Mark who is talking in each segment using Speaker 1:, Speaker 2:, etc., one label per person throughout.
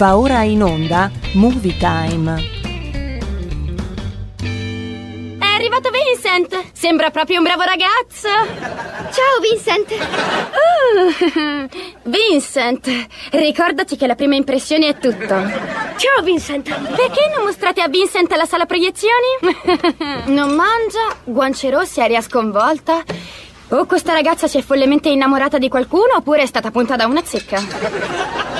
Speaker 1: Va ora in onda Movie Time.
Speaker 2: È arrivato Vincent! Sembra proprio un bravo ragazzo!
Speaker 3: Ciao Vincent!
Speaker 2: Uh, Vincent, ricordati che la prima impressione è tutto.
Speaker 3: Ciao Vincent!
Speaker 2: Perché non mostrate a Vincent la sala proiezioni? non mangia, guance rosse, aria sconvolta. O questa ragazza si è follemente innamorata di qualcuno oppure è stata punta da una zecca.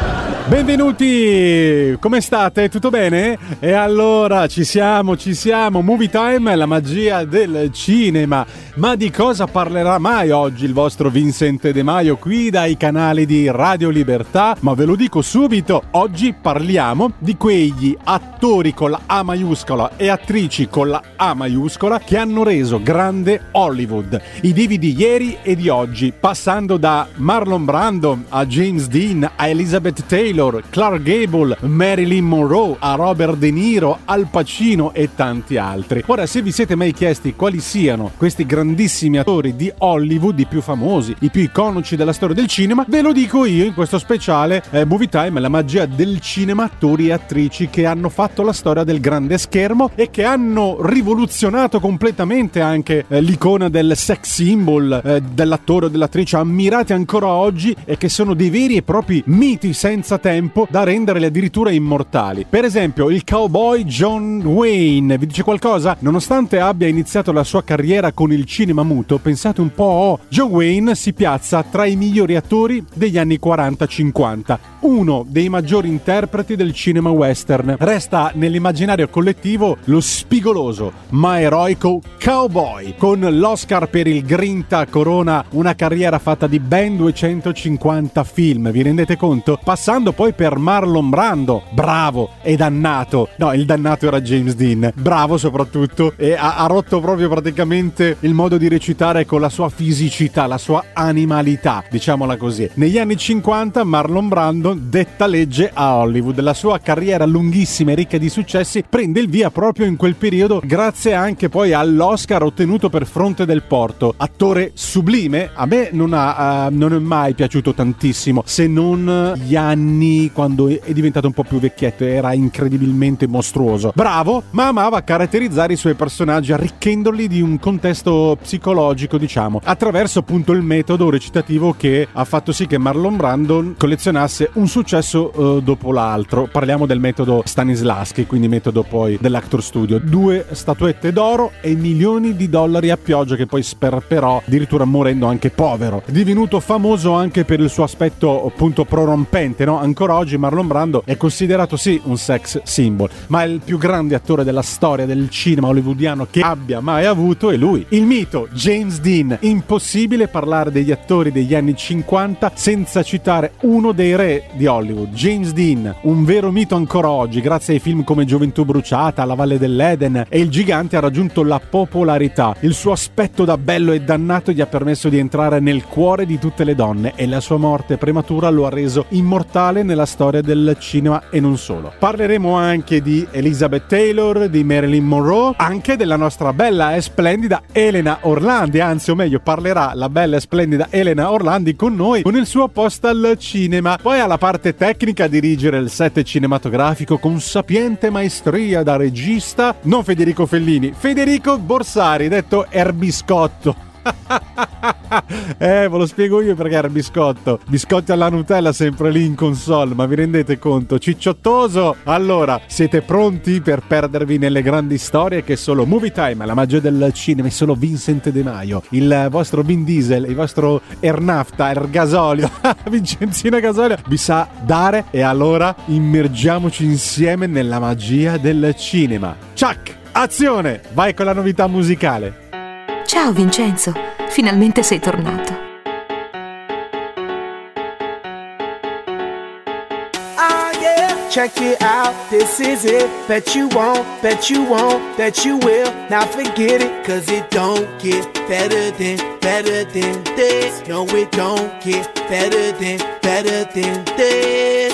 Speaker 4: Benvenuti, come state? Tutto bene? E allora ci siamo, ci siamo. Movie Time, la magia del cinema. Ma di cosa parlerà mai oggi il vostro Vincent De Maio qui dai canali di Radio Libertà? Ma ve lo dico subito, oggi parliamo di quegli attori con la A maiuscola e attrici con la A maiuscola che hanno reso grande Hollywood. I divi di ieri e di oggi, passando da Marlon Brando a James Dean a Elizabeth Taylor, Clark Gable, Marilyn Monroe, a Robert De Niro, Al Pacino e tanti altri. Ora, se vi siete mai chiesti quali siano questi grandissimi attori di Hollywood, i più famosi, i più iconici della storia del cinema, ve lo dico io in questo speciale eh, Movie Time, la magia del cinema, attori e attrici che hanno fatto la storia del grande schermo e che hanno rivoluzionato completamente anche eh, l'icona del sex symbol eh, dell'attore o dell'attrice, ammirati ancora oggi e che sono dei veri e propri miti senza tempo da renderli addirittura immortali. Per esempio, il cowboy John Wayne, vi dice qualcosa? Nonostante abbia iniziato la sua carriera con il cinema muto, pensate un po', oh, John Wayne si piazza tra i migliori attori degli anni 40-50, uno dei maggiori interpreti del cinema western. Resta nell'immaginario collettivo lo spigoloso ma eroico cowboy. Con l'Oscar per il Grinta corona una carriera fatta di ben 250 film, vi rendete conto? Passando poi per Marlon Brando, bravo e dannato. No, il dannato era James Dean, bravo soprattutto e ha, ha rotto proprio praticamente il modo di recitare con la sua fisicità, la sua animalità, diciamola così. Negli anni 50 Marlon Brando detta legge a Hollywood. La sua carriera lunghissima e ricca di successi prende il via proprio in quel periodo grazie anche poi all'Oscar ottenuto per Fronte del Porto. Attore sublime, a me non, ha, uh, non è mai piaciuto tantissimo, se non gli anni quando è diventato un po' più vecchietto, era incredibilmente mostruoso. Bravo, ma amava caratterizzare i suoi personaggi arricchendoli di un contesto psicologico, diciamo, attraverso appunto il metodo recitativo che ha fatto sì che Marlon Brando collezionasse un successo uh, dopo l'altro. Parliamo del metodo Stanislaschi, quindi metodo poi dell'Actor Studio. Due statuette d'oro e milioni di dollari a pioggia che poi sperperò addirittura morendo anche povero. Divenuto famoso anche per il suo aspetto appunto prorompente, no? Ancora oggi Marlon Brando è considerato sì un sex symbol, ma il più grande attore della storia del cinema hollywoodiano che abbia mai avuto è lui, il mito James Dean. Impossibile parlare degli attori degli anni 50 senza citare uno dei re di Hollywood, James Dean, un vero mito ancora oggi grazie ai film come Gioventù bruciata, La Valle dell'Eden e il gigante ha raggiunto la popolarità. Il suo aspetto da bello e dannato gli ha permesso di entrare nel cuore di tutte le donne e la sua morte prematura lo ha reso immortale fondamentale nella storia del cinema e non solo. Parleremo anche di Elizabeth Taylor, di Marilyn Monroe, anche della nostra bella e splendida Elena Orlandi, anzi o meglio parlerà la bella e splendida Elena Orlandi con noi con il suo post al cinema. Poi alla parte tecnica dirigere il set cinematografico con sapiente maestria da regista, non Federico Fellini, Federico Borsari, detto Erbiscotto. eh, ve lo spiego io perché era biscotto. Biscotti alla Nutella sempre lì in console, ma vi rendete conto? Cicciottoso! Allora, siete pronti per perdervi nelle grandi storie che solo Movie Time, la magia del cinema, è solo Vincent De Maio, il vostro Vin Diesel, il vostro Ernafta, Ergasolio, Vincenzino Gasolio vi sa dare e allora immergiamoci insieme nella magia del cinema. Chuck, azione! Vai con la novità musicale.
Speaker 5: Ciao Vincenzo, finalmente sei tornato.
Speaker 6: Ah. Check it out, this is it. Bet you won't, bet you won't, bet you will. Now forget it, cause it don't get better than, better than this. No, it don't get better than, better than this.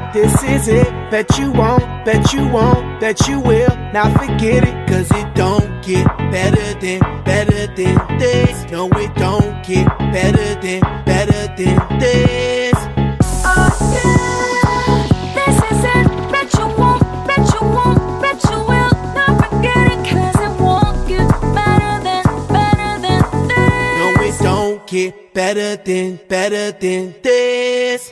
Speaker 6: this is it. Bet you won't, bet you won't, bet you will. Now forget it, cause it don't get better than, better than this. No, it don't get better than, better than this.
Speaker 7: This is it. Bet you won't, bet you won't, bet you will. Not forget it, cause it won't get better than, better than this.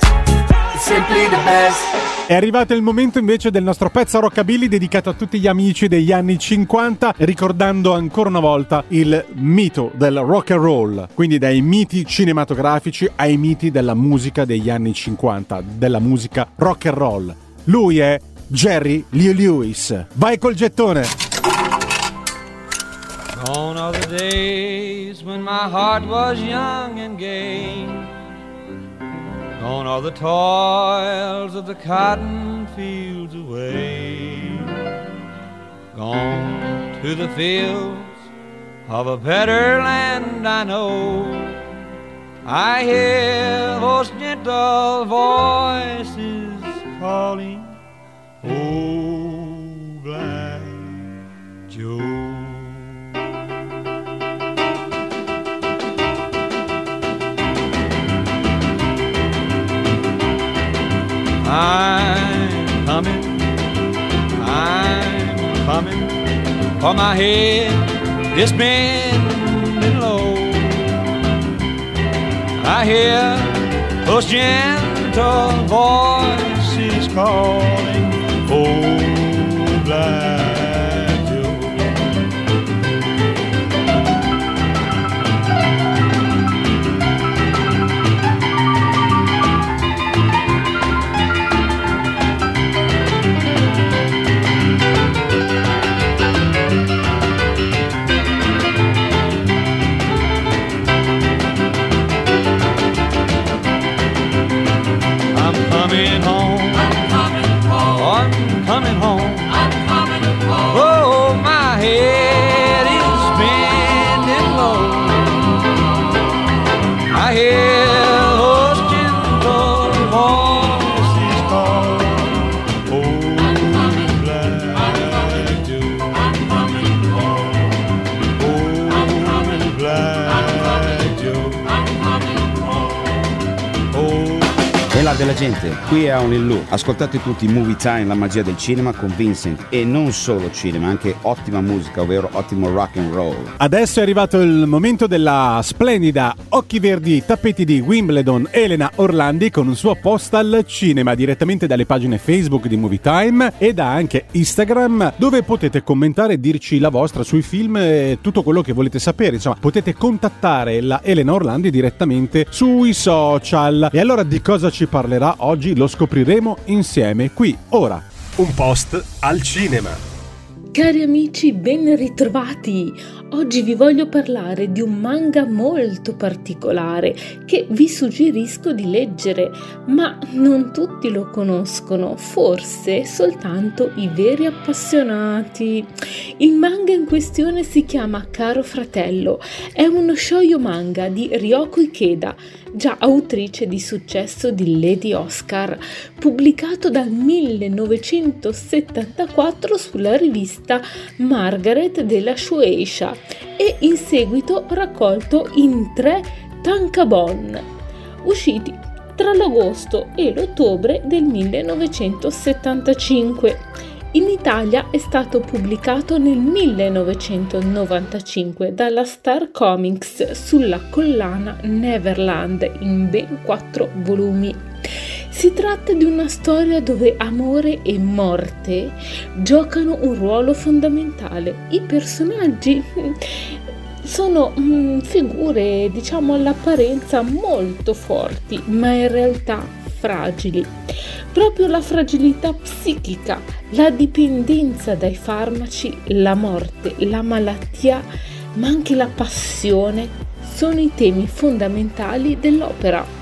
Speaker 6: simply the best.
Speaker 4: È arrivato il momento invece del nostro pezzo rockabilly dedicato a tutti gli amici degli anni 50, ricordando ancora una volta il mito del rock and roll, quindi dai miti cinematografici ai miti della musica degli anni 50, della musica rock and roll. Lui è Jerry Lee Lewis. Vai col gettone!
Speaker 8: Gone are the days when my heart was young and gay. Gone are the toils of the cotton fields away. Gone to the fields of a better land I know. I hear those gentle voices calling, Oh, I'm coming, I'm coming, for my head is bending low. I hear those gentle voices calling, Oh, Black
Speaker 9: della gente, qui è Only Ascoltate tutti Movie Time, la magia del cinema con Vincent e non solo cinema, anche ottima musica, ovvero ottimo rock and roll.
Speaker 4: Adesso è arrivato il momento della splendida Occhi Verdi Tappeti di Wimbledon Elena Orlandi con un suo post al cinema direttamente dalle pagine Facebook di Movie Time e da anche Instagram dove potete commentare e dirci la vostra sui film e tutto quello che volete sapere. Insomma, potete contattare la Elena Orlandi direttamente sui social. E allora di cosa ci parlerà oggi? Lo scopriremo insieme qui, ora.
Speaker 10: Un post al cinema.
Speaker 11: Cari amici, ben ritrovati! Oggi vi voglio parlare di un manga molto particolare che vi suggerisco di leggere, ma non tutti lo conoscono, forse soltanto i veri appassionati. Il manga in questione si chiama Caro Fratello, è uno shoujo manga di Ryoko Ikeda, già autrice di successo di Lady Oscar, pubblicato dal 1974 sulla rivista Margaret della Shueisha e in seguito raccolto in tre tankabon, usciti tra l'agosto e l'ottobre del 1975. In Italia è stato pubblicato nel 1995 dalla Star Comics sulla collana Neverland in ben quattro volumi. Si tratta di una storia dove amore e morte giocano un ruolo fondamentale. I personaggi sono mm, figure, diciamo, all'apparenza molto forti, ma in realtà fragili. Proprio la fragilità psichica, la dipendenza dai farmaci, la morte, la malattia, ma anche la passione sono i temi fondamentali dell'opera.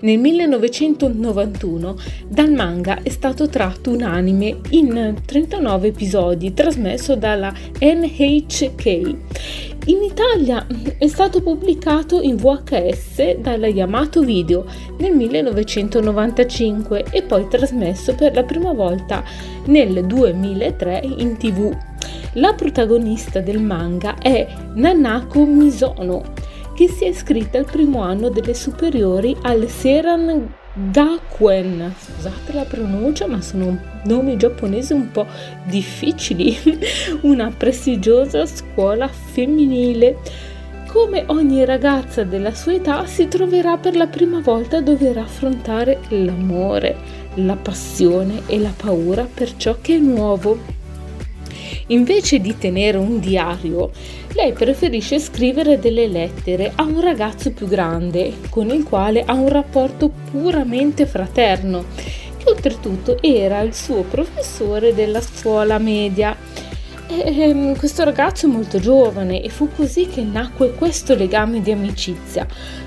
Speaker 11: Nel 1991 dal manga è stato tratto un anime in 39 episodi trasmesso dalla NHK. In Italia è stato pubblicato in VHS dalla Yamato Video nel 1995 e poi trasmesso per la prima volta nel 2003 in tv. La protagonista del manga è Nanako Misono che si è iscritta al primo anno delle superiori al Seran Gakuen. Scusate la pronuncia, ma sono nomi giapponesi un po' difficili. Una prestigiosa scuola femminile. Come ogni ragazza della sua età si troverà per la prima volta a dover affrontare l'amore, la passione e la paura per ciò che è nuovo. Invece di tenere un diario, lei preferisce scrivere delle lettere a un ragazzo più grande, con il quale ha un rapporto puramente fraterno, che oltretutto era il suo professore della scuola media. E, ehm, questo ragazzo è molto giovane e fu così che nacque questo legame di amicizia,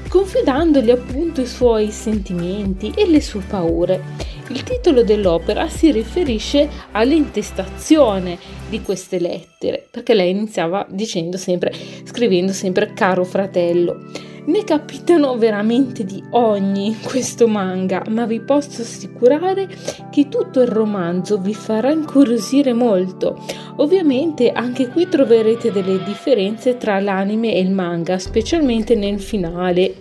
Speaker 11: confidandogli appunto i suoi sentimenti e le sue paure. Il titolo dell'opera si riferisce all'intestazione di queste lettere, perché lei iniziava dicendo sempre, scrivendo sempre caro fratello. Ne capitano veramente di ogni in questo manga, ma vi posso assicurare che tutto il romanzo vi farà incuriosire molto. Ovviamente anche qui troverete delle differenze tra l'anime e il manga, specialmente nel finale.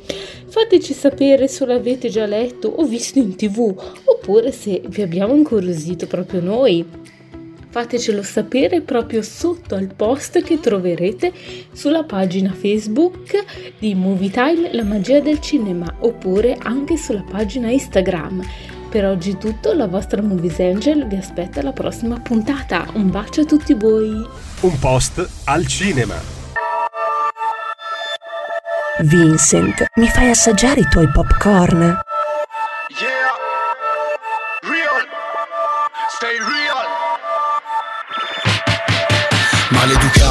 Speaker 11: Fateci sapere se l'avete già letto o visto in tv, oppure se vi abbiamo incuriosito proprio noi. Fatecelo sapere proprio sotto al post che troverete sulla pagina Facebook di Movie Time La magia del cinema oppure anche sulla pagina Instagram. Per oggi è tutto, la vostra Movies Angel vi aspetta alla prossima puntata. Un bacio a tutti voi.
Speaker 10: Un post al cinema.
Speaker 1: Vincent, mi fai assaggiare i tuoi popcorn?
Speaker 12: Yeah, real, stay real.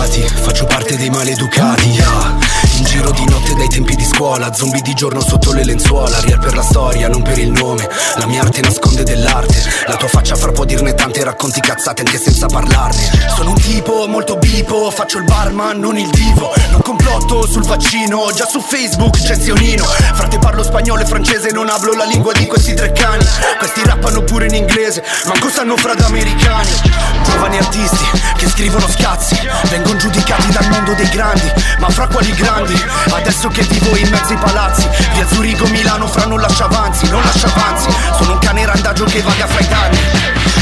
Speaker 13: Maleducati, faccio parte dei maleducati. Yeah. In giro di notte dai tempi di scuola, zombie di giorno sotto le lenzuola. Real per la storia, non per il nome. La mia arte nasconde dell'arte. La tua faccia fra può dirne tante, racconti cazzate anche senza parlarne. Sono un tipo molto bipo, faccio il barman, non il divo. Non complotto sul vaccino, già su Facebook c'è Zionino. Frate parlo spagnolo e francese, non hablo la lingua di questi tre cani. Questi rappano pure in inglese, manco sanno fra da americani. Giovani artisti che scrivono scazzi, vengono giudicati dal mondo dei grandi. Ma fra quali grandi? Adesso che vivo in mezzo ai palazzi Via Zurigo, Milano, fra non lascia avanzi Non lascia avanzi. Sono un cane randagio che vaga fra i danni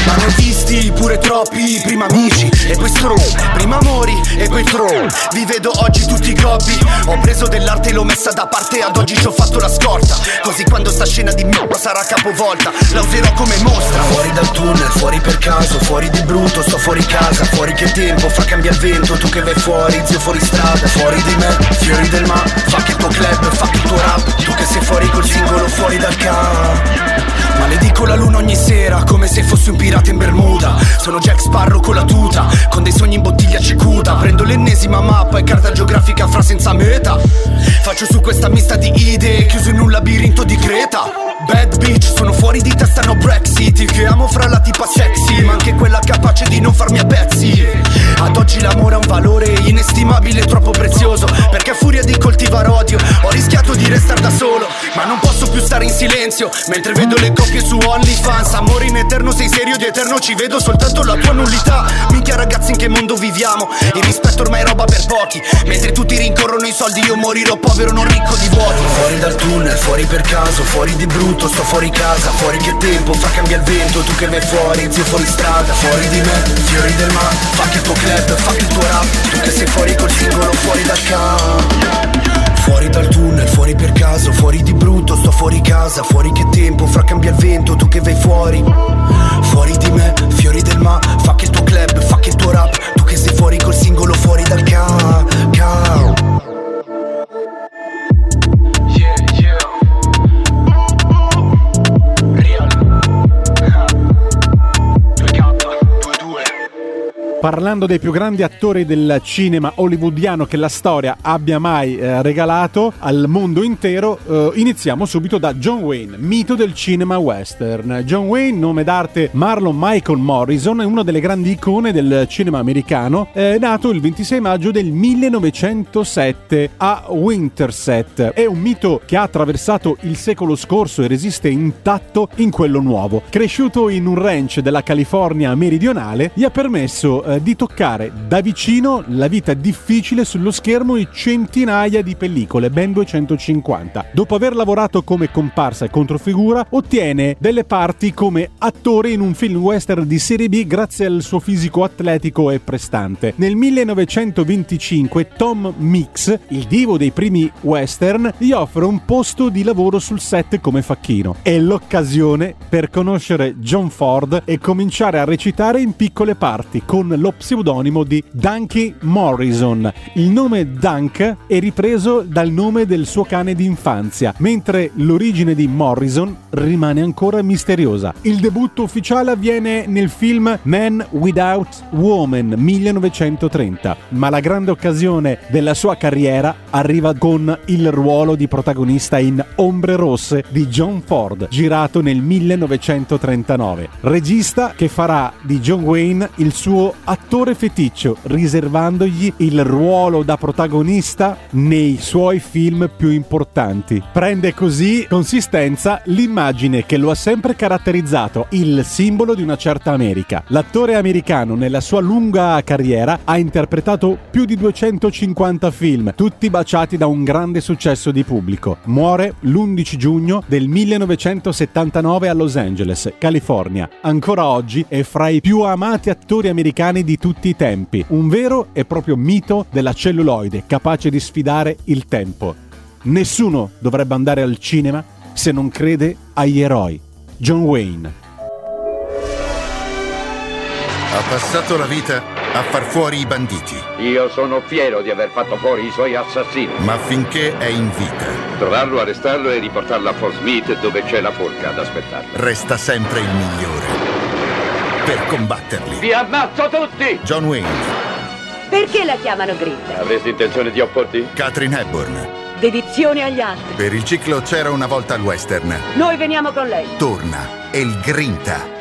Speaker 13: Ma ne ho visti pure troppi Prima amici e poi stro Prima amori e poi tro Vi vedo oggi tutti gobbi. Ho preso dell'arte e l'ho messa da parte. Ad oggi ci ho fatto la scorta. Così quando sta scena di merda sarà capovolta. La userò come mostra. Fuori dal tunnel, fuori per caso Fuori di brutto, sto fuori casa. Fuori che tempo, fa cambia il vento. Tu che vai fuori, zio fuori strada Fuori di me, fiori del ma Fuck il tuo club, fuck il tuo rap. Tu che sei fuori col singolo, fuori dal camp Maledico la luna ogni sera Come se fossi un pirata in Bermuda. Sono Jack Sparrow con la tuta Con dei sogni in bottiglia cicuta. Prendo l'ennesima mappa e carta geografica fra senza meta. Faccio su questa mista di idee Chiuso in un labirinto di Creta Bad bitch, sono fuori di testa, no Brexit. Che amo fra la tipa sexy Ma anche quella capace di non farmi a pezzi. Ad oggi l'amore ha un valore inestimabile, troppo prezioso. Perché a furia di coltivare odio Ho rischiato di restare da solo. Ma non posso più stare in silenzio Mentre vedo le coppie su OnlyFans Amore in eterno, di eterno Ci vedo soltanto la tua nullità. Minchia ragazzi in che mondo viviamo? Il rispetto ormai è roba per pochi. Mentre tutti rincorrono i soldi Io morirò povero, non ricco di vuoti. Fuori dal tunnel, fuori per caso Fuori di brutto, sto fuori casa. Fuori che tempo, fa cambia il vento Tu che vai fuori, zio fuori strada. Fuori di me, fiori del ma Fuck il tuo club, fuck il tuo rap. Tu che sei fuori col singolo, fuori dal camp Fuori dal tunnel, fuori per caso Fuori di brutto, sto fuori casa Fuori che tempo, fra cambia il vento Tu che vai fuori Fuori di me, fiori del ma Fuck il tuo club, fuck il tuo rap Tu che sei fuori col singolo, fuori dal camp camp.
Speaker 4: Parlando dei più grandi attori del cinema hollywoodiano che la storia abbia mai eh, regalato al mondo intero, eh, iniziamo subito da John Wayne, mito del cinema western. John Wayne, nome d'arte Marlon Michael Morrison, è una delle grandi icone del cinema americano, è nato il 26 maggio del 1907 a Winterset. È un mito che ha attraversato il secolo scorso e resiste intatto in quello nuovo. Cresciuto in un ranch della California meridionale, gli ha permesso eh, di toccare da vicino la vita difficile sullo schermo di centinaia di pellicole, ben 250. Dopo aver lavorato come comparsa e controfigura, ottiene delle parti come attore in un film western di serie B grazie al suo fisico atletico e prestante. Nel 1925 Tom Mix, il divo dei primi western, gli offre un posto di lavoro sul set come facchino. È l'occasione per conoscere John Ford e cominciare a recitare in piccole parti con lo pseudonimo di Dunky Morrison. Il nome Dunk è ripreso dal nome del suo cane d'infanzia, mentre l'origine di Morrison rimane ancora misteriosa. Il debutto ufficiale avviene nel film Man Without Woman 1930, ma la grande occasione della sua carriera arriva con il ruolo di protagonista in Ombre Rosse di John Ford, girato nel 1939. Regista che farà di John Wayne il suo attore feticcio, riservandogli il ruolo da protagonista nei suoi film più importanti. Prende così consistenza l'immagine che lo ha sempre caratterizzato, il simbolo di una certa America. L'attore americano nella sua lunga carriera ha interpretato più di 250 film, tutti baciati da un grande successo di pubblico. Muore l'11 giugno del 1979 a Los Angeles, California. Ancora oggi è fra i più amati attori americani di tutti i tempi, un vero e proprio mito della celluloide, capace di sfidare il tempo. Nessuno dovrebbe andare al cinema se non crede agli eroi. John Wayne.
Speaker 14: Ha passato la vita a far fuori i banditi,
Speaker 15: Io sono fiero di aver fatto fuori i suoi assassini.
Speaker 14: ma finché è in vita
Speaker 15: Trovarlo, arrestarlo e riportarlo a Fort Smith dove c'è la forca ad aspettarlo.
Speaker 14: resta sempre il migliore. Per combatterli.
Speaker 15: Vi ammazzo tutti!
Speaker 14: John Wayne,
Speaker 16: Perché la chiamano Grinta?
Speaker 15: Avresti intenzione di opporti?
Speaker 14: Catherine Hepburn.
Speaker 16: Dedizione agli altri.
Speaker 14: Per il ciclo C'era una volta al western.
Speaker 16: Noi veniamo con lei.
Speaker 14: Torna El Grinta.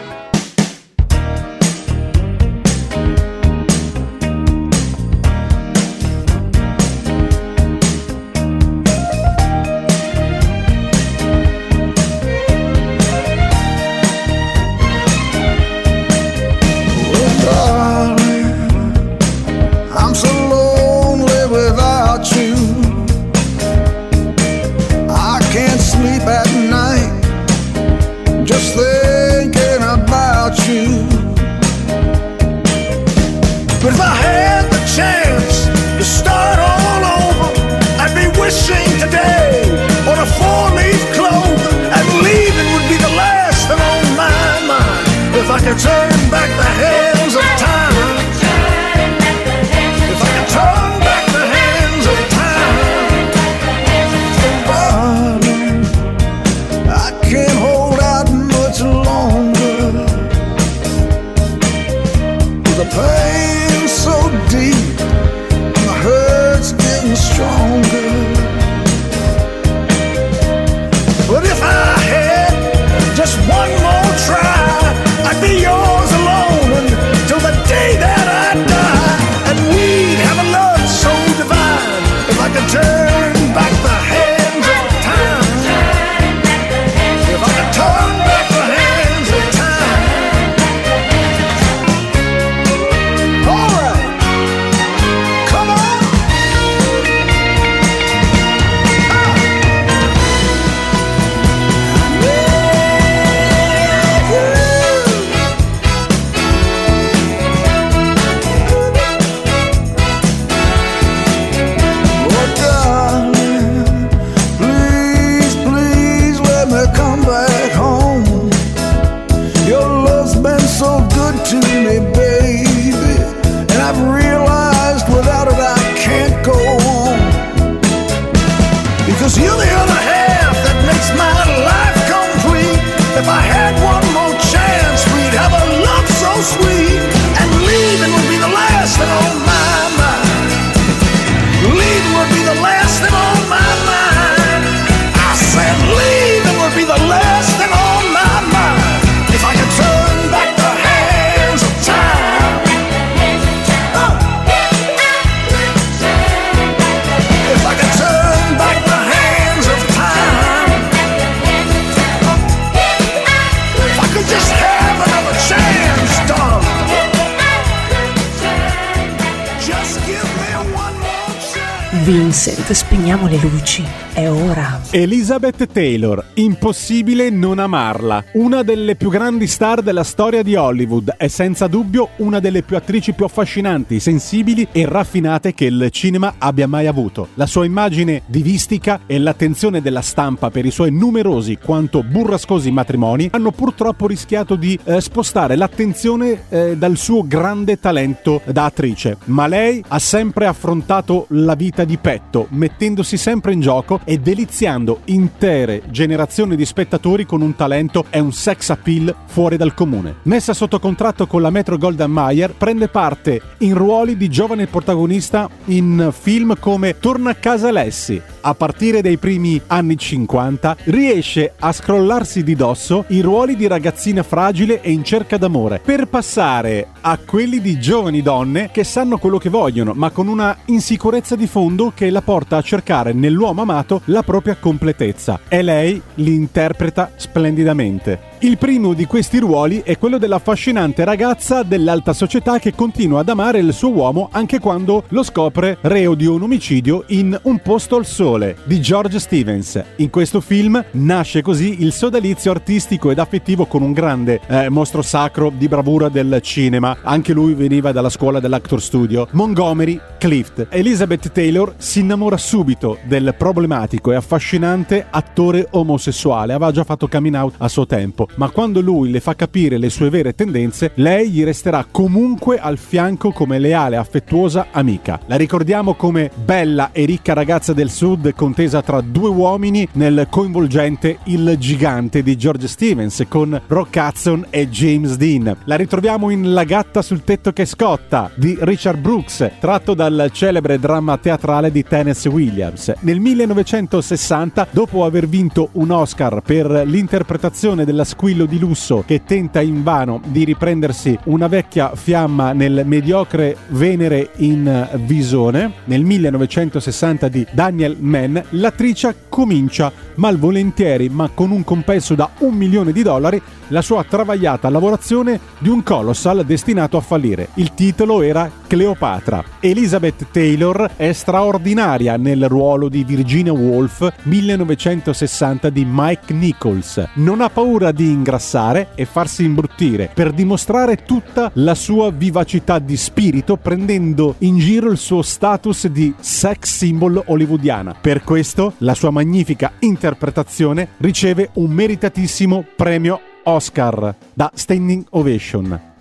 Speaker 1: Ora.
Speaker 4: Elizabeth Taylor, impossibile non amarla. Una delle più grandi star della storia di Hollywood e senza dubbio una delle più attrici più affascinanti, sensibili e raffinate che il cinema abbia mai avuto. La sua immagine divistica e l'attenzione della stampa per i suoi numerosi quanto burrascosi matrimoni hanno purtroppo rischiato di eh, spostare l'attenzione eh, dal suo grande talento da attrice. Ma lei ha sempre affrontato la vita di petto, mettendosi sempre in gioco e deliziando intere generazioni di spettatori con un talento e un sex appeal fuori dal comune. Messa sotto contratto con la Metro Golden Mayer, prende parte in ruoli di giovane protagonista in film come Torna a casa Lessi. A partire dai primi anni 50 riesce a scrollarsi di dosso i ruoli di ragazzina fragile e in cerca d'amore, per passare a quelli di giovani donne che sanno quello che vogliono, ma con una insicurezza di fondo che la porta a cercare nell'uomo amato la propria completezza. E lei li interpreta splendidamente. Il primo di questi ruoli è quello dell'affascinante ragazza dell'alta società che continua ad amare il suo uomo anche quando lo scopre reo di un omicidio in Un posto al sole di George Stevens. In questo film nasce così il sodalizio artistico ed affettivo con un grande eh, mostro sacro di bravura del cinema. Anche lui veniva dalla scuola dell'Actor Studio. Montgomery Clift. Elizabeth Taylor si innamora subito del problematico e affascinante attore omosessuale. Aveva già fatto coming out a suo tempo ma quando lui le fa capire le sue vere tendenze, lei gli resterà comunque al fianco come leale, affettuosa amica. La ricordiamo come bella e ricca ragazza del sud contesa tra due uomini nel coinvolgente Il gigante di George Stevens con Rock Hudson e James Dean. La ritroviamo in La gatta sul tetto che scotta di Richard Brooks, tratto dal celebre dramma teatrale di Tennessee Williams. Nel 1960, dopo aver vinto un Oscar per l'interpretazione della squillo di lusso che tenta invano di riprendersi una vecchia fiamma nel mediocre Venere in Visone, nel 1960 di Daniel Mann, l'attrice comincia malvolentieri ma con un compenso da un milione di dollari la sua travagliata lavorazione di un colossal destinato a fallire. Il titolo era Cleopatra. Elizabeth Taylor è straordinaria nel ruolo di Virginia Woolf 1960 di Mike Nichols. Non ha paura di ingrassare e farsi imbruttire per dimostrare tutta la sua vivacità di spirito prendendo in giro il suo status di sex symbol hollywoodiana. Per questo la sua magnifica interpretazione riceve un meritatissimo premio Oscar da Standing Ovation.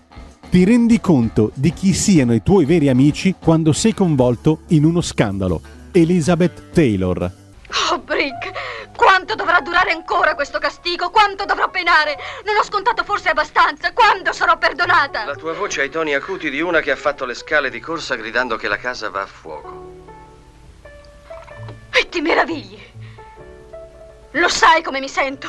Speaker 4: Ti rendi conto di chi siano i tuoi veri amici quando sei coinvolto in uno scandalo. Elizabeth Taylor.
Speaker 17: Oh, Brick, quanto dovrà durare ancora questo castigo? Quanto dovrò penare? Non ho scontato forse abbastanza? Quando sarò perdonata?
Speaker 18: La tua voce ha i toni acuti di una che ha fatto le scale di corsa gridando che la casa va a fuoco.
Speaker 17: E ti meravigli. Lo sai come mi sento?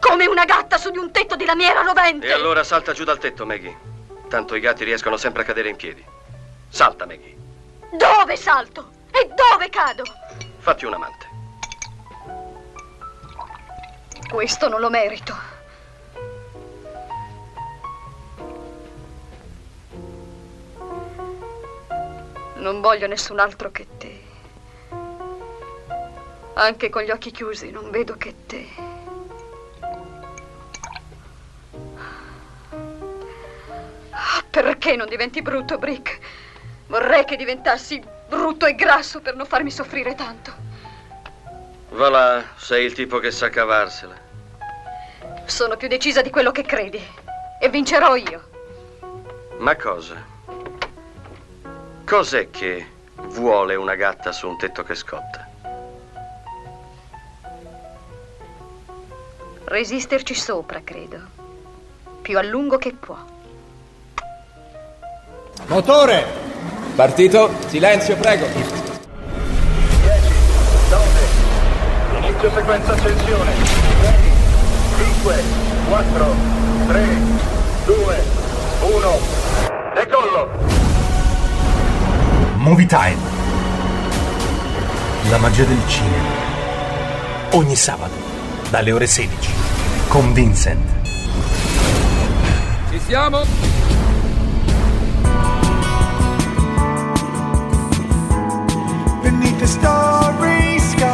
Speaker 17: Come una gatta su di un tetto di lamiera rovente.
Speaker 18: E allora salta giù dal tetto, Maggie. Tanto i gatti riescono sempre a cadere in piedi. Salta, Maggie.
Speaker 17: Dove salto? E dove cado?
Speaker 18: Fatti un amante.
Speaker 17: Questo non lo merito. Non voglio nessun altro che te. Anche con gli occhi chiusi non vedo che te. Perché non diventi brutto, Brick? Vorrei che diventassi brutto e grasso per non farmi soffrire tanto.
Speaker 18: Va là, sei il tipo che sa cavarsela.
Speaker 17: Sono più decisa di quello che credi. E vincerò io.
Speaker 18: Ma cosa? Cos'è che vuole una gatta su un tetto che scotta?
Speaker 17: Resisterci sopra, credo. Più a lungo che può.
Speaker 19: Motore! Partito. Silenzio, prego.
Speaker 12: 10, 9, inizio sequenza accensione. 6, 5, 4, 3, 2, 1, decollo!
Speaker 14: Movie Time. La magia del cinema. Ogni sabato, dalle ore 16, con Vincent.
Speaker 19: Ci siamo?
Speaker 6: the story. Sky.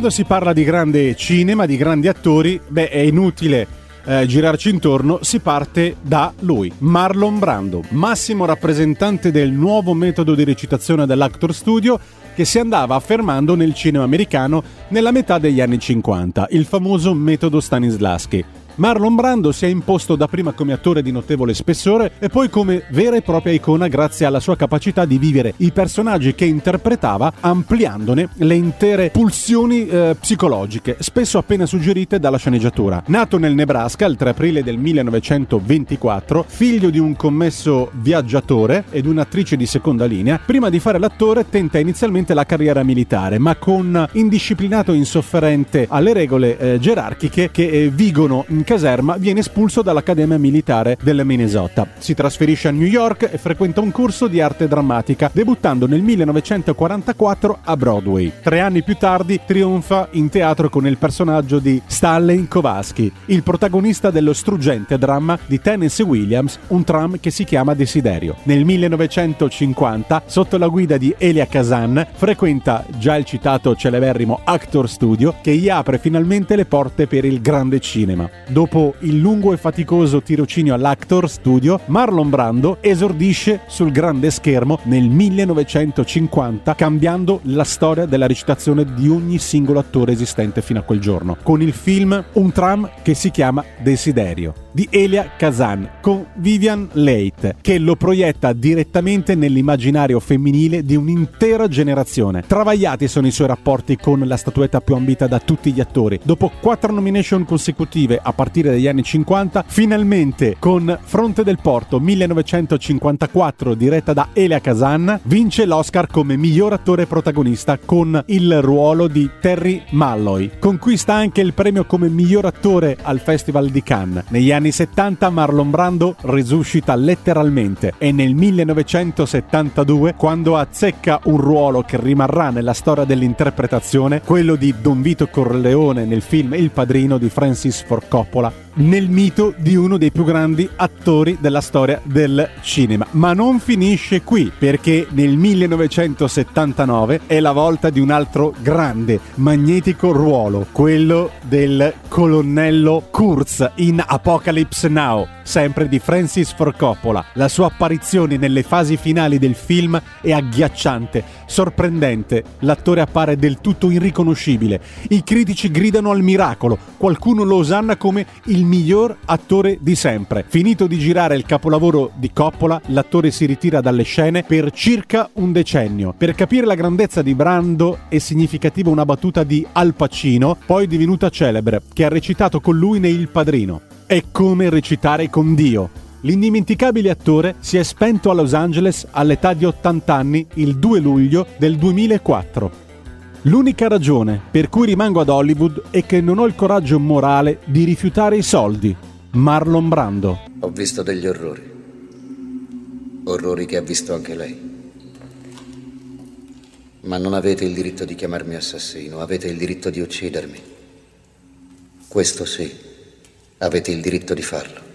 Speaker 4: Quando si parla di grande cinema, di grandi attori, beh, è inutile eh, girarci intorno, si parte da lui, Marlon Brando, massimo rappresentante del nuovo metodo di recitazione dell'Actor Studio che si andava affermando nel cinema americano nella metà degli anni 50, il famoso metodo Stanislaschi. Marlon Brando si è imposto dapprima come attore di notevole spessore e poi come vera e propria icona grazie alla sua capacità di vivere i personaggi che interpretava ampliandone le intere pulsioni eh, psicologiche, spesso appena suggerite dalla sceneggiatura. Nato nel Nebraska il 3 aprile del 1924, figlio di un commesso viaggiatore ed un'attrice di seconda linea, prima di fare l'attore tenta inizialmente la carriera militare, ma con indisciplinato insofferente alle regole eh, gerarchiche che eh, vigono in caserma viene espulso dall'Accademia Militare del Minnesota. Si trasferisce a New York e frequenta un corso di arte drammatica, debuttando nel 1944 a Broadway. Tre anni più tardi trionfa in teatro con il personaggio di Stanley Kowalski, il protagonista dello struggente dramma di Tennessee Williams, un tram che si chiama Desiderio. Nel 1950, sotto la guida di Elia Kazan, frequenta già il citato celeberrimo Actor Studio che gli apre finalmente le porte per il grande cinema. Dopo il lungo e faticoso tirocinio all'Actor Studio, Marlon Brando esordisce sul grande schermo nel 1950, cambiando la storia della recitazione di ogni singolo attore esistente fino a quel giorno, con il film Un tram che si chiama Desiderio di Elia Kazan con Vivian Leigh che lo proietta direttamente nell'immaginario femminile di un'intera generazione. Travagliati sono i suoi rapporti con la statuetta più ambita da tutti gli attori. Dopo quattro nomination consecutive a partire dagli anni 50, finalmente con Fronte del Porto 1954 diretta da Elia Kazan, vince l'Oscar come miglior attore protagonista con il ruolo di Terry Malloy. Conquista anche il premio come miglior attore al Festival di Cannes. Negli anni 70 Marlon Brando risuscita letteralmente e nel 1972, quando azzecca un ruolo che rimarrà nella storia dell'interpretazione, quello di Don Vito Corleone nel film Il padrino di Francis Ford Coppola, nel mito di uno dei più grandi attori della storia del cinema. Ma non finisce qui, perché nel 1979 è la volta di un altro grande, magnetico ruolo, quello del colonnello Kurz in Apocalypse Now, sempre di Francis Ford Coppola. La sua apparizione nelle fasi finali del film è agghiacciante, sorprendente. L'attore appare del tutto irriconoscibile. I critici gridano al miracolo, qualcuno lo osanna come il miglior attore di sempre. Finito di girare il capolavoro di Coppola, l'attore si ritira dalle scene per circa un decennio. Per capire la grandezza di Brando è significativa una battuta di Al Pacino, poi divenuta celebre, che ha recitato con lui nei Il Padrino. È come recitare con Dio. L'indimenticabile attore si è spento a Los Angeles all'età di 80 anni il 2 luglio del 2004. L'unica ragione per cui rimango ad Hollywood è che non ho il coraggio morale di rifiutare i soldi. Marlon Brando.
Speaker 20: Ho visto degli orrori. Orrori che ha visto anche lei. Ma non avete il diritto di chiamarmi assassino, avete il diritto di uccidermi. Questo sì, avete il diritto di farlo.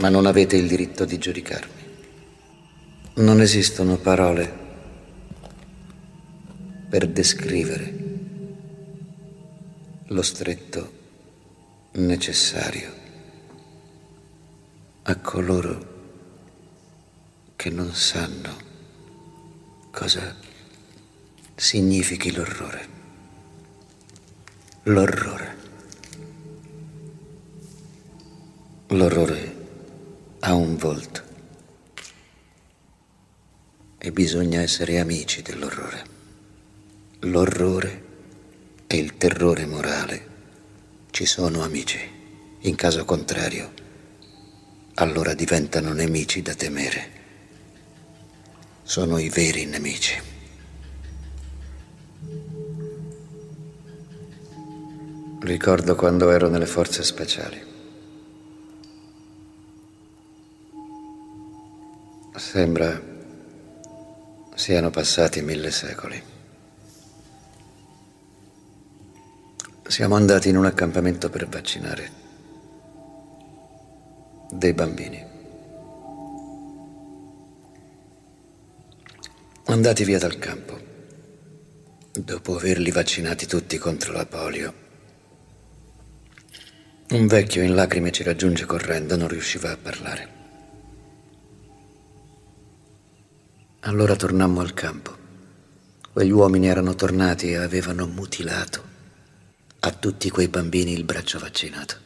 Speaker 20: Ma non avete il diritto di giudicarmi. Non esistono parole per descrivere lo stretto necessario a coloro che non sanno cosa significhi l'orrore. L'orrore. L'orrore ha un volto e bisogna essere amici dell'orrore. L'orrore e il terrore morale ci sono amici. In caso contrario, allora diventano nemici da temere. Sono i veri nemici. Ricordo quando ero nelle forze speciali. Sembra siano passati mille secoli. Siamo andati in un accampamento per vaccinare dei bambini. Andati via dal campo, dopo averli vaccinati tutti contro la polio, un vecchio in lacrime ci raggiunge correndo, non riusciva a parlare. Allora tornammo al campo. Quegli uomini erano tornati e avevano mutilato a tutti quei bambini il braccio vaccinato.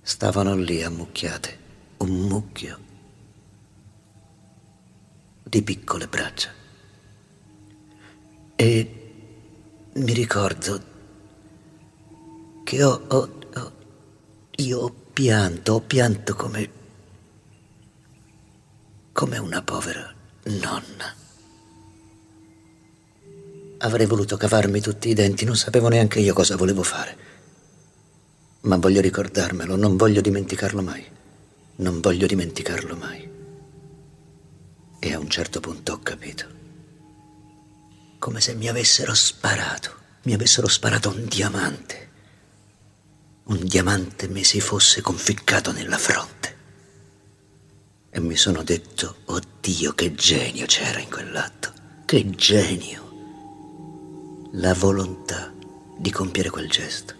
Speaker 20: Stavano lì ammucchiate, un mucchio di piccole braccia. E mi ricordo che ho, ho- ho- io ho pianto, ho pianto come, come una povera nonna. Avrei voluto cavarmi tutti i denti, non sapevo neanche io cosa volevo fare. Ma voglio ricordarmelo, non voglio dimenticarlo mai. Non voglio dimenticarlo mai. E a un certo punto ho capito. Come se mi avessero sparato, mi avessero sparato un diamante. Un diamante mi si fosse conficcato nella fronte. E mi sono detto, oddio, che genio c'era in quell'atto. Che genio. La volontà di compiere quel gesto.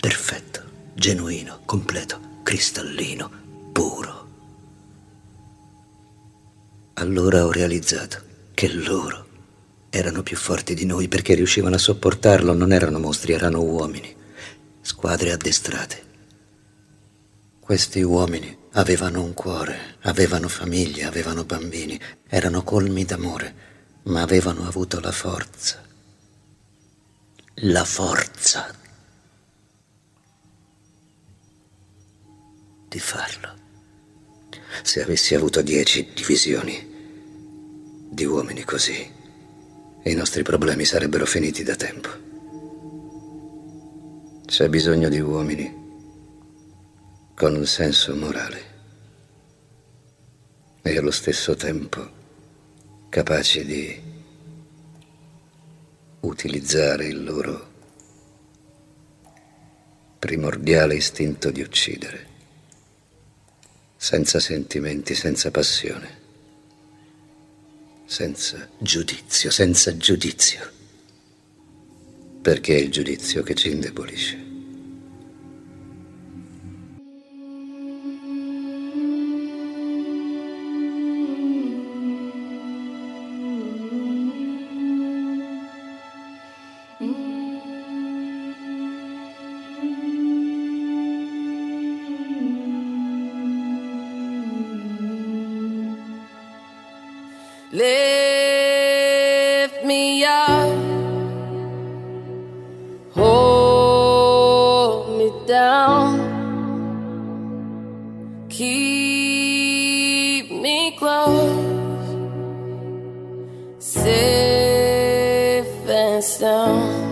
Speaker 20: Perfetto, genuino, completo, cristallino, puro. Allora ho realizzato che loro erano più forti di noi perché riuscivano a sopportarlo, non erano mostri, erano uomini, squadre addestrate. Questi uomini avevano un cuore, avevano famiglie, avevano bambini, erano colmi d'amore, ma avevano avuto la forza. La forza di farlo. Se avessi avuto dieci divisioni di uomini così, i nostri problemi sarebbero finiti da tempo. C'è bisogno di uomini con un senso morale e allo stesso tempo capaci di utilizzare il loro primordiale istinto di uccidere, senza sentimenti, senza passione, senza giudizio, senza giudizio, perché è il giudizio che ci indebolisce.
Speaker 21: Safe and sound.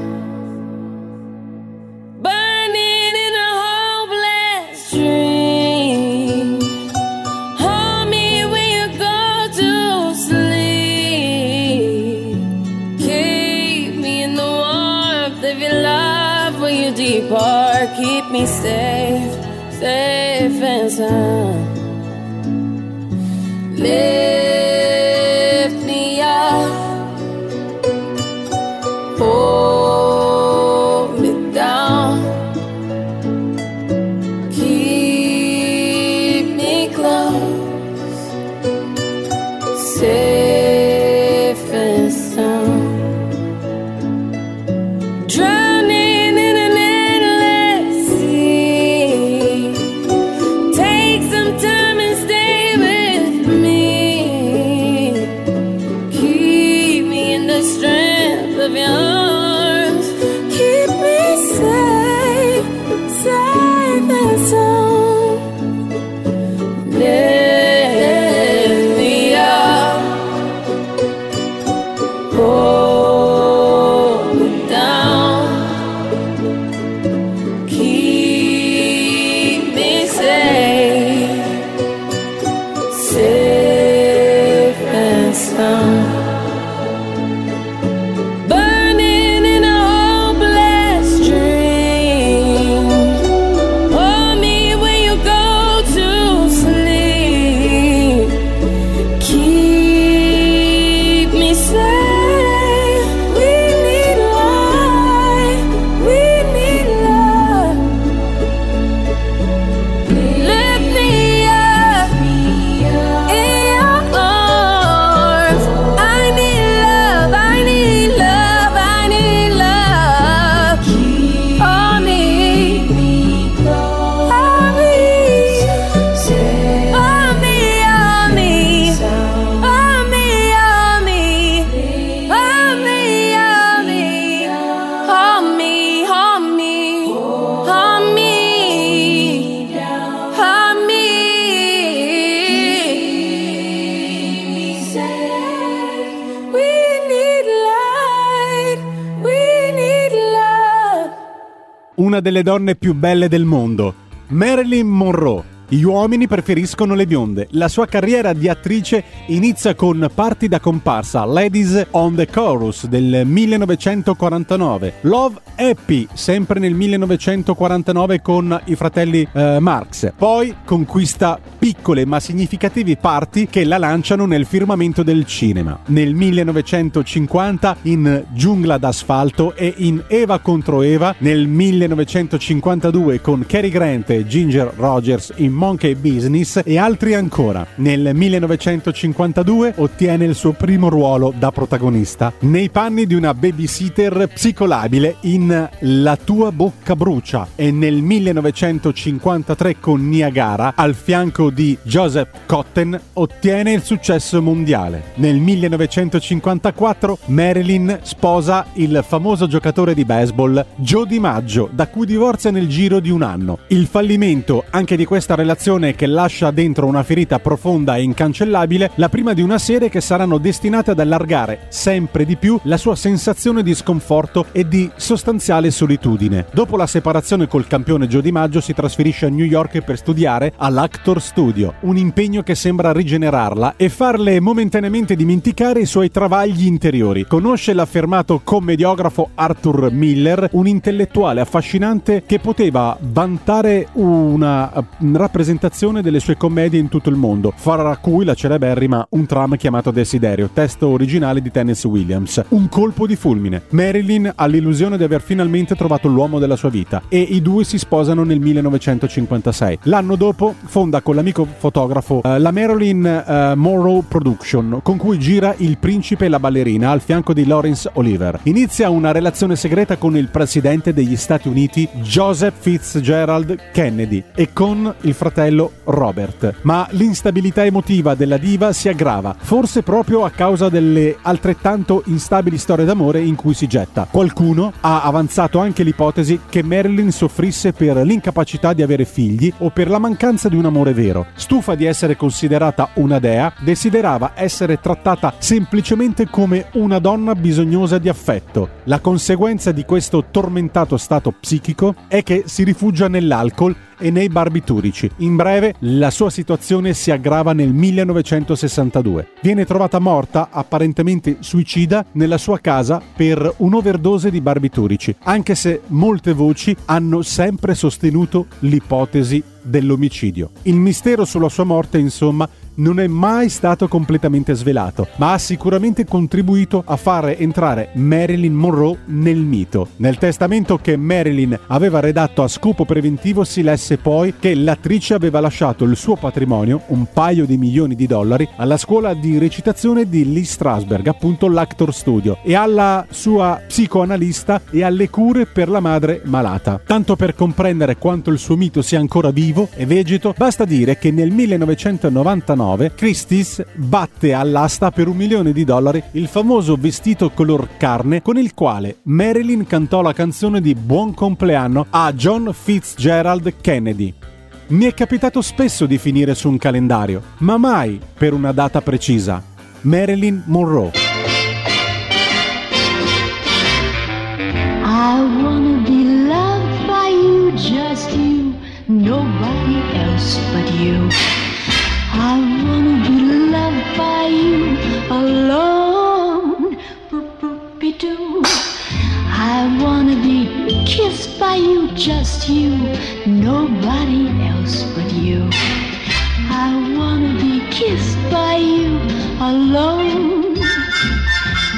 Speaker 4: Delle donne più belle del mondo, Marilyn Monroe. Gli uomini preferiscono le bionde. La sua carriera di attrice inizia con parti da comparsa Ladies on the Chorus del 1949, Love Happy sempre nel 1949 con i fratelli eh, Marx. Poi conquista piccole ma significative parti che la lanciano nel firmamento del cinema. Nel 1950 in Giungla d'asfalto e in Eva contro Eva, nel 1952 con Cary Grant e Ginger Rogers in Monkey Business e altri ancora. Nel 1952 ottiene il suo primo ruolo da protagonista nei panni di una babysitter psicolabile in La tua bocca brucia e nel 1953 con Niagara al fianco di Joseph Cotten ottiene il successo mondiale. Nel 1954 Marilyn sposa il famoso giocatore di baseball Joe DiMaggio da cui divorzia nel giro di un anno. Il fallimento anche di questa relazione che lascia dentro una ferita profonda e incancellabile, la prima di una serie che saranno destinate ad allargare sempre di più la sua sensazione di sconforto e di sostanziale solitudine. Dopo la separazione col campione Joe DiMaggio si trasferisce a New York per studiare all'Actor Studio, un impegno che sembra rigenerarla e farle momentaneamente dimenticare i suoi travagli interiori. Conosce l'affermato commediografo Arthur Miller, un intellettuale affascinante che poteva vantare una eh, rappresentazione delle sue commedie in tutto il mondo, fra cui la celeberrima Un tram chiamato Desiderio, testo originale di Tennessee Williams. Un colpo di fulmine. Marilyn ha l'illusione di aver finalmente trovato l'uomo della sua vita e i due si sposano nel 1956. L'anno dopo fonda con l'amico fotografo eh, la Marilyn eh, Monroe Production, con cui gira Il principe e la ballerina al fianco di Lawrence Oliver. Inizia una relazione segreta con il presidente degli Stati Uniti Joseph Fitzgerald Kennedy e con il fratello Robert. Ma l'instabilità emotiva della diva si aggrava, forse proprio a causa delle altrettanto instabili storie d'amore in cui si getta. Qualcuno ha avanzato anche l'ipotesi che Marilyn soffrisse per l'incapacità di avere figli o per la mancanza di un amore vero. Stufa di essere considerata una dea, desiderava essere trattata semplicemente come una donna bisognosa di affetto. La conseguenza di questo tormentato stato psichico è che si rifugia nell'alcol e nei barbiturici. In breve, la sua situazione si aggrava nel 1962. Viene trovata morta, apparentemente suicida, nella sua casa per un'overdose di barbiturici, anche se molte voci hanno sempre sostenuto l'ipotesi dell'omicidio. Il mistero sulla sua morte, insomma, non è mai stato completamente svelato, ma ha sicuramente contribuito a fare entrare Marilyn Monroe nel mito. Nel testamento che Marilyn aveva redatto a scopo preventivo si lesse poi che l'attrice aveva lasciato il suo patrimonio, un paio di milioni di dollari, alla scuola di recitazione di Lee Strasberg, appunto l'Actor Studio, e alla sua psicoanalista e alle cure per la madre malata. Tanto per comprendere quanto il suo mito sia ancora vivo e vegeto, basta dire che nel 1999 Christie's batte all'asta per un milione di dollari il famoso vestito color carne con il quale Marilyn cantò la canzone di Buon compleanno a John Fitzgerald Kennedy. Mi è capitato spesso di finire su un calendario, ma mai per una data precisa. Marilyn Monroe.
Speaker 7: I wanna be loved by you, just you, nobody else but you. By you alone. I wanna be kissed by you, just you, nobody else but you. I wanna be kissed by you alone.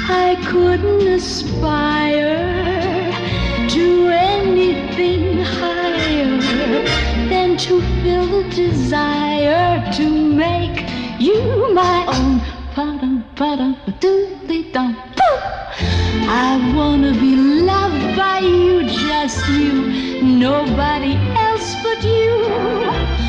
Speaker 7: I couldn't aspire to anything higher than to feel the desire to make you my own. Ba-dum, ba-dum, ba-doodly-dum, boo. I wanna be loved by you, just you, nobody else but you.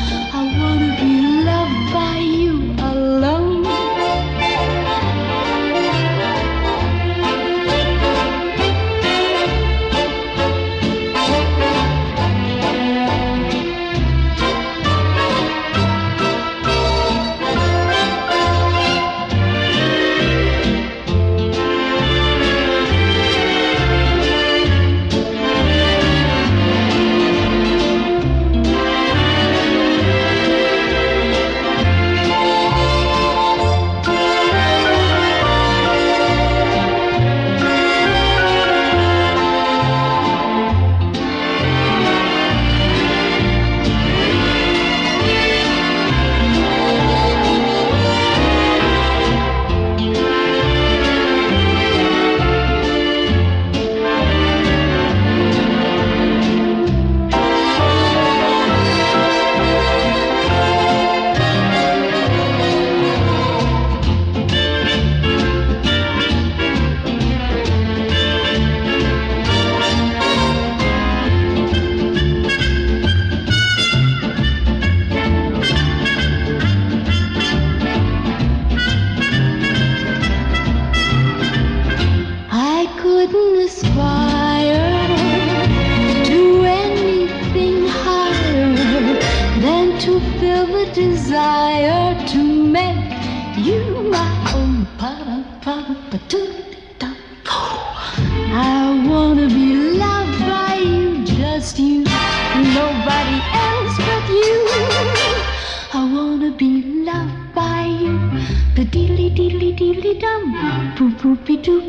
Speaker 7: Diddly diddly diddly dum, boop boopy doo.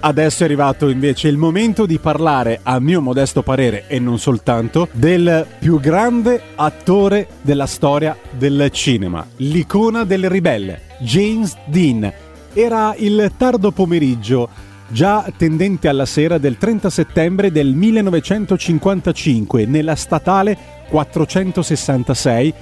Speaker 4: Adesso è arrivato invece il momento di parlare, a mio modesto parere e non soltanto, del più grande attore della storia del cinema, l'icona del ribelle, James Dean. Era il tardo pomeriggio, già tendente alla sera del 30 settembre del 1955, nella statale 466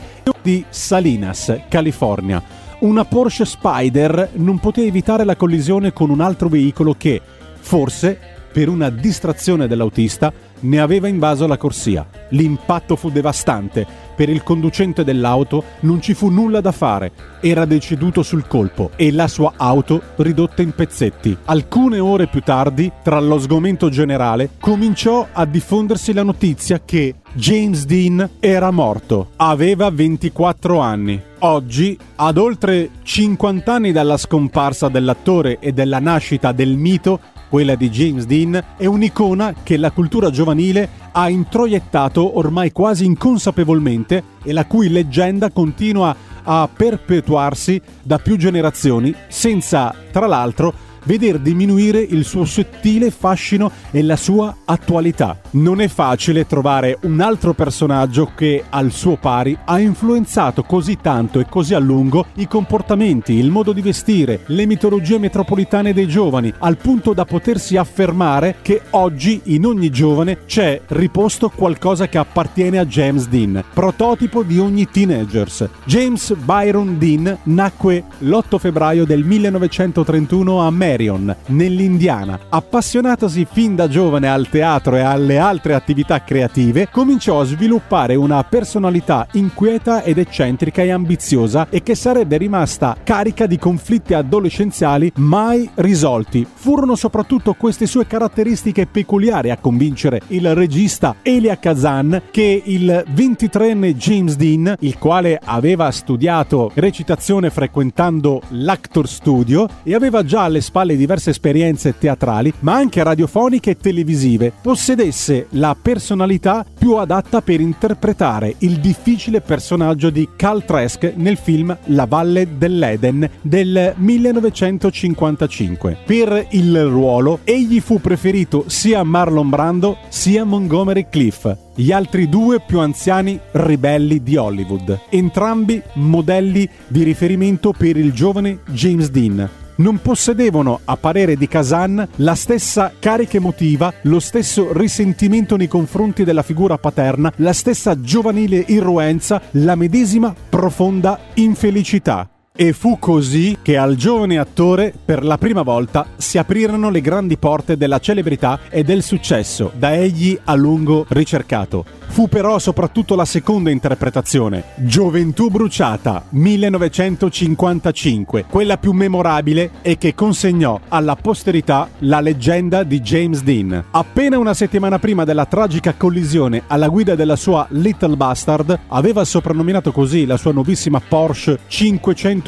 Speaker 4: di Salinas, California. Una Porsche Spider non poté evitare la collisione con un altro veicolo che, forse, per una distrazione dell'autista, ne aveva invaso la corsia. L'impatto fu devastante. Per il conducente dell'auto non ci fu nulla da fare. Era deceduto sul colpo e la sua auto ridotta in pezzetti. Alcune ore più tardi, tra lo sgomento generale, cominciò a diffondersi la notizia che James Dean era morto. Aveva 24 anni. Oggi, ad oltre 50 anni dalla scomparsa dell'attore e della nascita del mito, quella di James Dean è un'icona che la cultura giovanile ha introiettato ormai quasi inconsapevolmente e la cui leggenda continua a perpetuarsi da più generazioni senza, tra l'altro, veder diminuire il suo sottile fascino e la sua attualità. Non è facile trovare un altro personaggio che al suo pari ha influenzato così tanto e così a lungo i comportamenti, il modo di vestire, le mitologie metropolitane dei giovani, al punto da potersi affermare che oggi in ogni giovane c'è riposto qualcosa che appartiene a James Dean, prototipo di ogni teenagers. James Byron Dean nacque l'8 febbraio del 1931 a Marion, nell'Indiana. Appassionatosi fin da giovane al teatro e alle altre attività creative, cominciò a sviluppare una personalità inquieta ed eccentrica e ambiziosa e che sarebbe rimasta carica di conflitti adolescenziali mai risolti. Furono soprattutto queste sue caratteristiche peculiari a convincere il regista Elia Kazan che il 23enne James Dean, il quale aveva studiato recitazione frequentando l'Actor Studio e aveva già alle spalle diverse esperienze teatrali, ma anche radiofoniche e televisive, possedesse la personalità più adatta per interpretare il difficile personaggio di Cal Trask nel film La Valle dell'Eden del 1955. Per il ruolo egli fu preferito sia Marlon Brando sia Montgomery Cliff, gli altri due più anziani ribelli di Hollywood, entrambi modelli di riferimento per il giovane James Dean. Non possedevano, a parere di Kazan, la stessa carica emotiva, lo stesso risentimento nei confronti della figura paterna, la stessa giovanile irruenza, la medesima profonda infelicità. E fu così che al giovane attore per la prima volta si aprirono le grandi porte della celebrità e del successo, da egli a lungo ricercato. Fu però soprattutto la seconda interpretazione, Gioventù bruciata, 1955, quella più memorabile e che consegnò alla posterità la leggenda di James Dean. Appena una settimana prima della tragica collisione alla guida della sua Little Bastard, aveva soprannominato così la sua nuovissima Porsche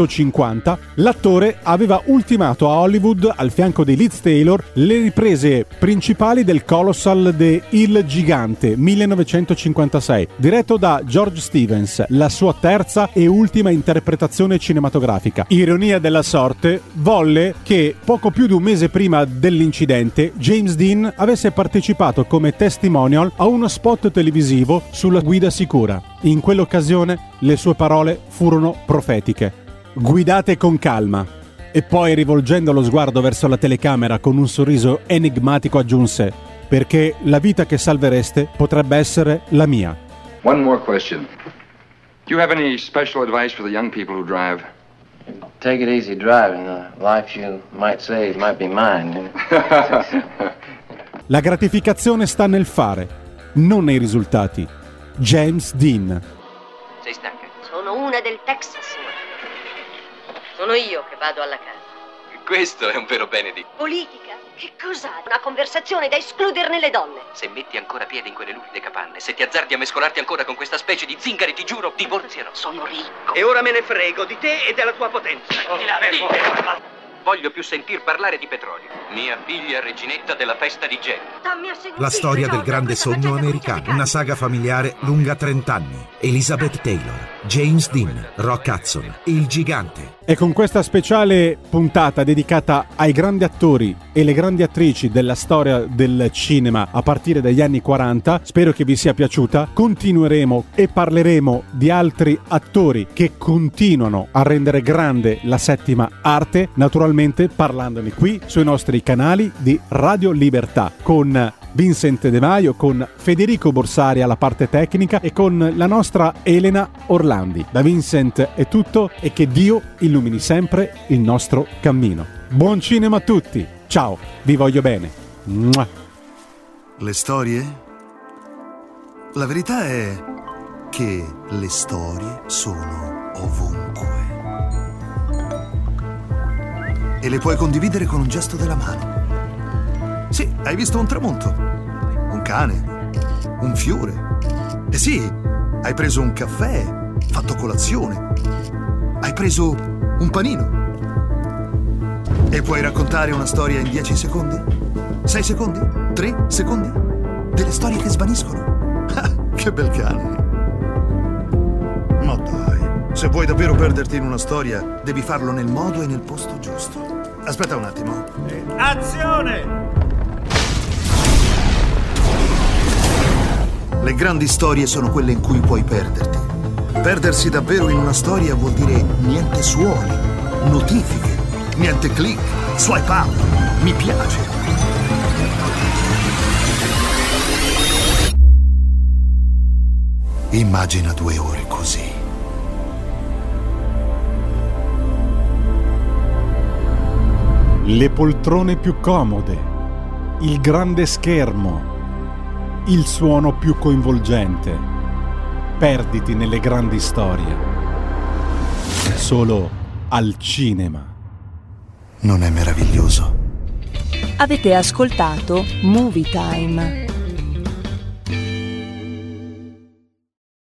Speaker 4: 550, l'attore aveva ultimato a Hollywood, al fianco di Liz Taylor, le riprese principali del Colossal de Il Gigante 1956, diretto da George Stevens, la sua terza e ultima interpretazione cinematografica. Ironia della sorte, volle che poco più di un mese prima dell'incidente James Dean avesse partecipato come testimonial a uno spot televisivo sulla guida sicura. In quell'occasione le sue parole furono profetiche. Guidate con calma. E poi rivolgendo lo sguardo verso la telecamera con un sorriso enigmatico aggiunse, perché la vita che salvereste potrebbe essere la mia.
Speaker 22: One more question. Do you have any special advice for the young people who drive?
Speaker 23: Take it easy driving. The life you might save might be mine.
Speaker 4: La gratificazione sta nel fare, non nei risultati. James Dean.
Speaker 24: Sei stanca? Sono una del Texas. Sono io che vado alla casa.
Speaker 22: Questo è un vero bene di...
Speaker 24: Politica, Che cos'ha? Una conversazione da escluderne le donne.
Speaker 25: Se metti ancora piede in quelle luride capanne, se ti azzardi a mescolarti ancora con questa specie di zingari, ti giuro, divorzierò.
Speaker 24: Sono ricco.
Speaker 6: E ora me ne frego di te e della tua potenza.
Speaker 25: Voglio più sentir parlare di petrolio. Mia figlia reginetta della festa di Jenny.
Speaker 24: Dammi a seguire.
Speaker 26: La storia del grande sogno americano. Una saga familiare lunga 30 anni. Elizabeth Taylor, James Dean, Rock Hudson, Il Gigante.
Speaker 4: E con questa speciale puntata dedicata ai grandi attori e le grandi attrici della storia del cinema a partire dagli anni 40, spero che vi sia piaciuta. Continueremo e parleremo di altri attori che continuano a rendere grande la settima arte, naturalmente parlandone qui sui nostri canali di Radio Libertà con Vincent De Maio, con Federico Borsari alla parte tecnica e con la nostra Elena Orlandi. Da Vincent è tutto e che Dio illumini sempre il nostro cammino. Buon cinema a tutti, ciao, vi voglio bene.
Speaker 13: Le storie? La verità è che le storie sono ovunque. E le puoi condividere con un gesto della mano. Sì, hai visto un tramonto, un cane, un fiore. E sì, hai preso un caffè, fatto colazione. Hai preso un panino. E puoi raccontare una storia in 10 secondi? 6 secondi? 3 secondi? Delle storie che svaniscono. Ah, che bel cane. Ma dai, se vuoi davvero perderti in una storia, devi farlo nel modo e nel posto giusto. Aspetta un attimo.
Speaker 27: Azione!
Speaker 13: Le grandi storie sono quelle in cui puoi perderti. Perdersi davvero in una storia vuol dire niente suoni, notifiche, niente click, swipe up, mi piace. Immagina due ore così.
Speaker 4: Le poltrone più comode, il grande schermo, il suono più coinvolgente. Perditi nelle grandi storie. Solo al cinema.
Speaker 13: Non è meraviglioso?
Speaker 1: Avete ascoltato Movie Time.